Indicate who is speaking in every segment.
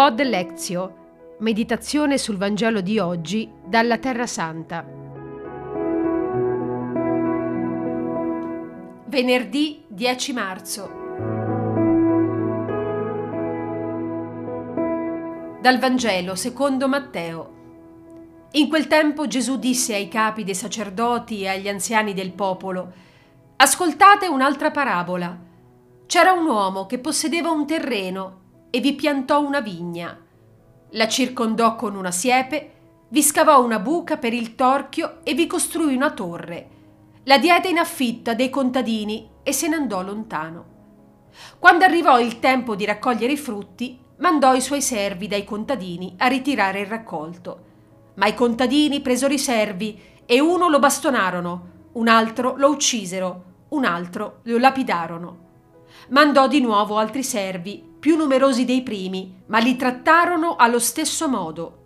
Speaker 1: Pod Lezio, meditazione sul Vangelo di oggi dalla Terra Santa. Venerdì 10 marzo. Dal Vangelo secondo Matteo. In quel tempo Gesù disse ai capi dei sacerdoti e agli anziani del popolo, Ascoltate un'altra parabola. C'era un uomo che possedeva un terreno e vi piantò una vigna. La circondò con una siepe, vi scavò una buca per il torchio e vi costruì una torre. La diede in affitto a dei contadini e se ne andò lontano. Quando arrivò il tempo di raccogliere i frutti, mandò i suoi servi dai contadini a ritirare il raccolto. Ma i contadini presero i servi e uno lo bastonarono, un altro lo uccisero, un altro lo lapidarono. Mandò di nuovo altri servi più numerosi dei primi, ma li trattarono allo stesso modo.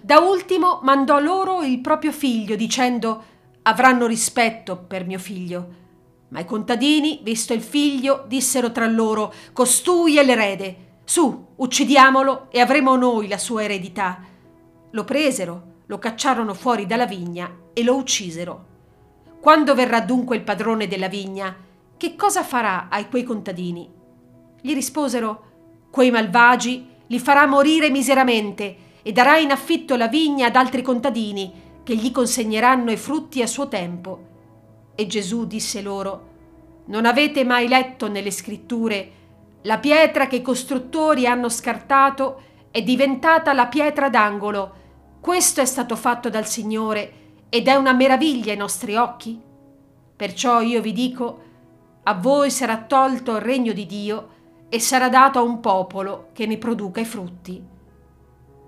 Speaker 1: Da ultimo mandò loro il proprio figlio, dicendo avranno rispetto per mio figlio. Ma i contadini, visto il figlio, dissero tra loro costui è l'erede. Su, uccidiamolo e avremo noi la sua eredità. Lo presero, lo cacciarono fuori dalla vigna e lo uccisero. Quando verrà dunque il padrone della vigna, che cosa farà ai quei contadini? Gli risposero Quei malvagi li farà morire miseramente e darà in affitto la vigna ad altri contadini che gli consegneranno i frutti a suo tempo. E Gesù disse loro Non avete mai letto nelle scritture la pietra che i costruttori hanno scartato è diventata la pietra d'angolo. Questo è stato fatto dal Signore ed è una meraviglia ai nostri occhi. Perciò io vi dico, a voi sarà tolto il regno di Dio e sarà dato a un popolo che ne produca i frutti.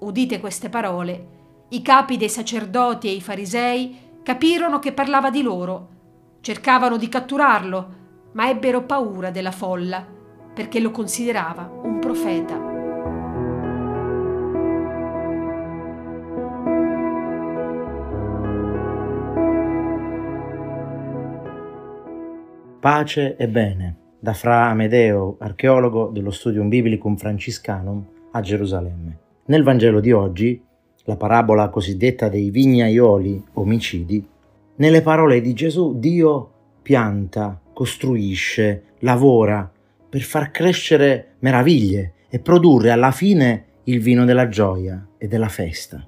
Speaker 1: Udite queste parole, i capi dei sacerdoti e i farisei capirono che parlava di loro, cercavano di catturarlo, ma ebbero paura della folla, perché lo considerava un profeta.
Speaker 2: Pace e bene da Fra Amedeo, archeologo dello Studium Biblicum Franciscanum a Gerusalemme. Nel Vangelo di oggi, la parabola cosiddetta dei vignaioli omicidi, nelle parole di Gesù Dio pianta, costruisce, lavora per far crescere meraviglie e produrre alla fine il vino della gioia e della festa.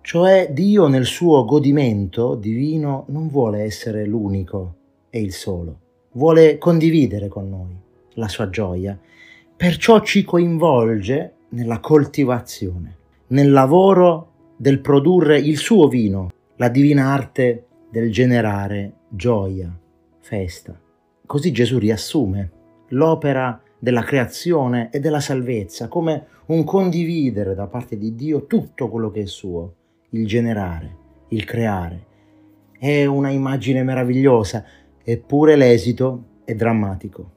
Speaker 2: Cioè Dio nel suo godimento divino non vuole essere l'unico e il solo vuole condividere con noi la sua gioia, perciò ci coinvolge nella coltivazione, nel lavoro del produrre il suo vino, la divina arte del generare gioia, festa. Così Gesù riassume l'opera della creazione e della salvezza come un condividere da parte di Dio tutto quello che è suo, il generare, il creare. È una immagine meravigliosa eppure l'esito è drammatico.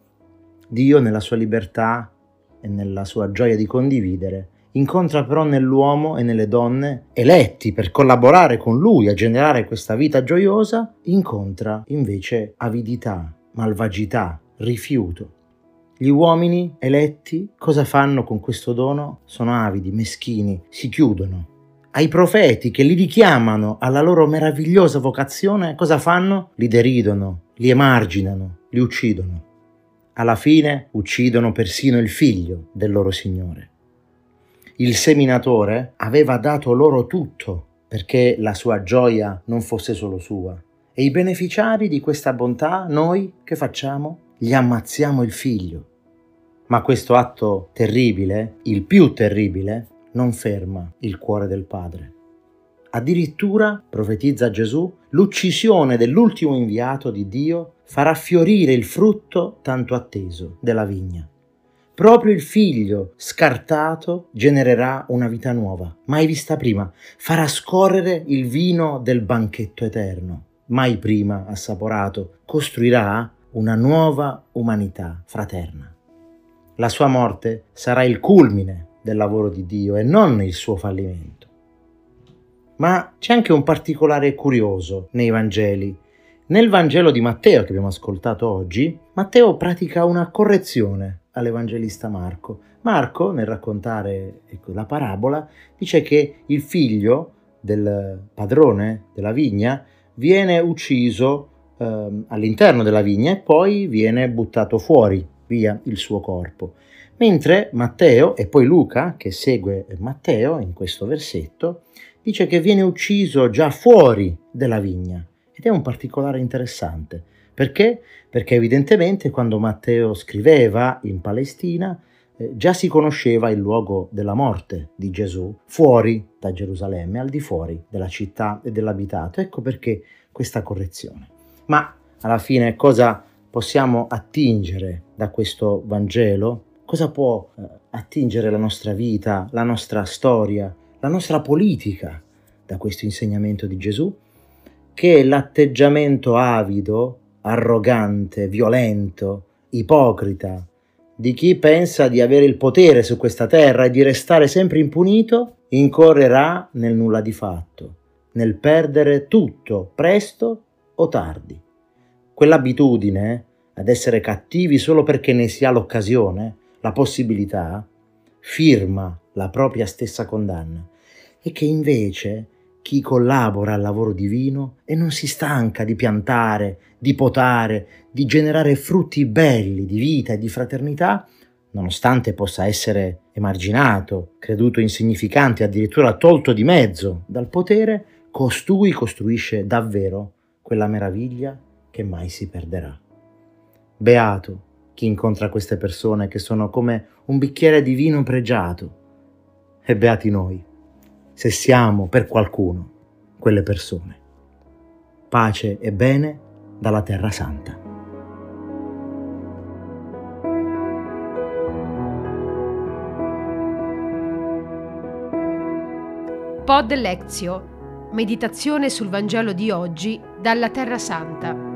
Speaker 2: Dio nella sua libertà e nella sua gioia di condividere incontra però nell'uomo e nelle donne eletti per collaborare con lui a generare questa vita gioiosa, incontra invece avidità, malvagità, rifiuto. Gli uomini eletti cosa fanno con questo dono? Sono avidi, meschini, si chiudono, ai profeti che li richiamano alla loro meravigliosa vocazione, cosa fanno? Li deridono, li emarginano, li uccidono. Alla fine uccidono persino il figlio del loro Signore. Il seminatore aveva dato loro tutto perché la sua gioia non fosse solo sua. E i beneficiari di questa bontà, noi che facciamo? Gli ammazziamo il figlio. Ma questo atto terribile, il più terribile, non ferma il cuore del Padre. Addirittura, profetizza Gesù, l'uccisione dell'ultimo inviato di Dio farà fiorire il frutto tanto atteso della vigna. Proprio il figlio scartato genererà una vita nuova, mai vista prima, farà scorrere il vino del banchetto eterno, mai prima assaporato, costruirà una nuova umanità fraterna. La sua morte sarà il culmine del lavoro di Dio e non il suo fallimento. Ma c'è anche un particolare curioso nei Vangeli. Nel Vangelo di Matteo che abbiamo ascoltato oggi, Matteo pratica una correzione all'Evangelista Marco. Marco, nel raccontare ecco, la parabola, dice che il figlio del padrone della vigna viene ucciso eh, all'interno della vigna e poi viene buttato fuori, via il suo corpo. Mentre Matteo e poi Luca, che segue Matteo in questo versetto, dice che viene ucciso già fuori della vigna. Ed è un particolare interessante. Perché? Perché evidentemente quando Matteo scriveva in Palestina eh, già si conosceva il luogo della morte di Gesù fuori da Gerusalemme, al di fuori della città e dell'abitato. Ecco perché questa correzione. Ma alla fine cosa possiamo attingere da questo Vangelo? Cosa può eh, attingere la nostra vita, la nostra storia, la nostra politica da questo insegnamento di Gesù? Che l'atteggiamento avido, arrogante, violento, ipocrita di chi pensa di avere il potere su questa terra e di restare sempre impunito, incorrerà nel nulla di fatto, nel perdere tutto presto o tardi. Quell'abitudine ad essere cattivi solo perché ne si ha l'occasione la possibilità, firma la propria stessa condanna e che invece chi collabora al lavoro divino e non si stanca di piantare, di potare, di generare frutti belli di vita e di fraternità, nonostante possa essere emarginato, creduto insignificante, addirittura tolto di mezzo dal potere, costui costruisce davvero quella meraviglia che mai si perderà. Beato chi incontra queste persone che sono come un bicchiere di vino pregiato. E beati noi, se siamo per qualcuno quelle persone. Pace e bene dalla Terra Santa.
Speaker 1: Pod Lezio. Meditazione sul Vangelo di oggi dalla Terra Santa.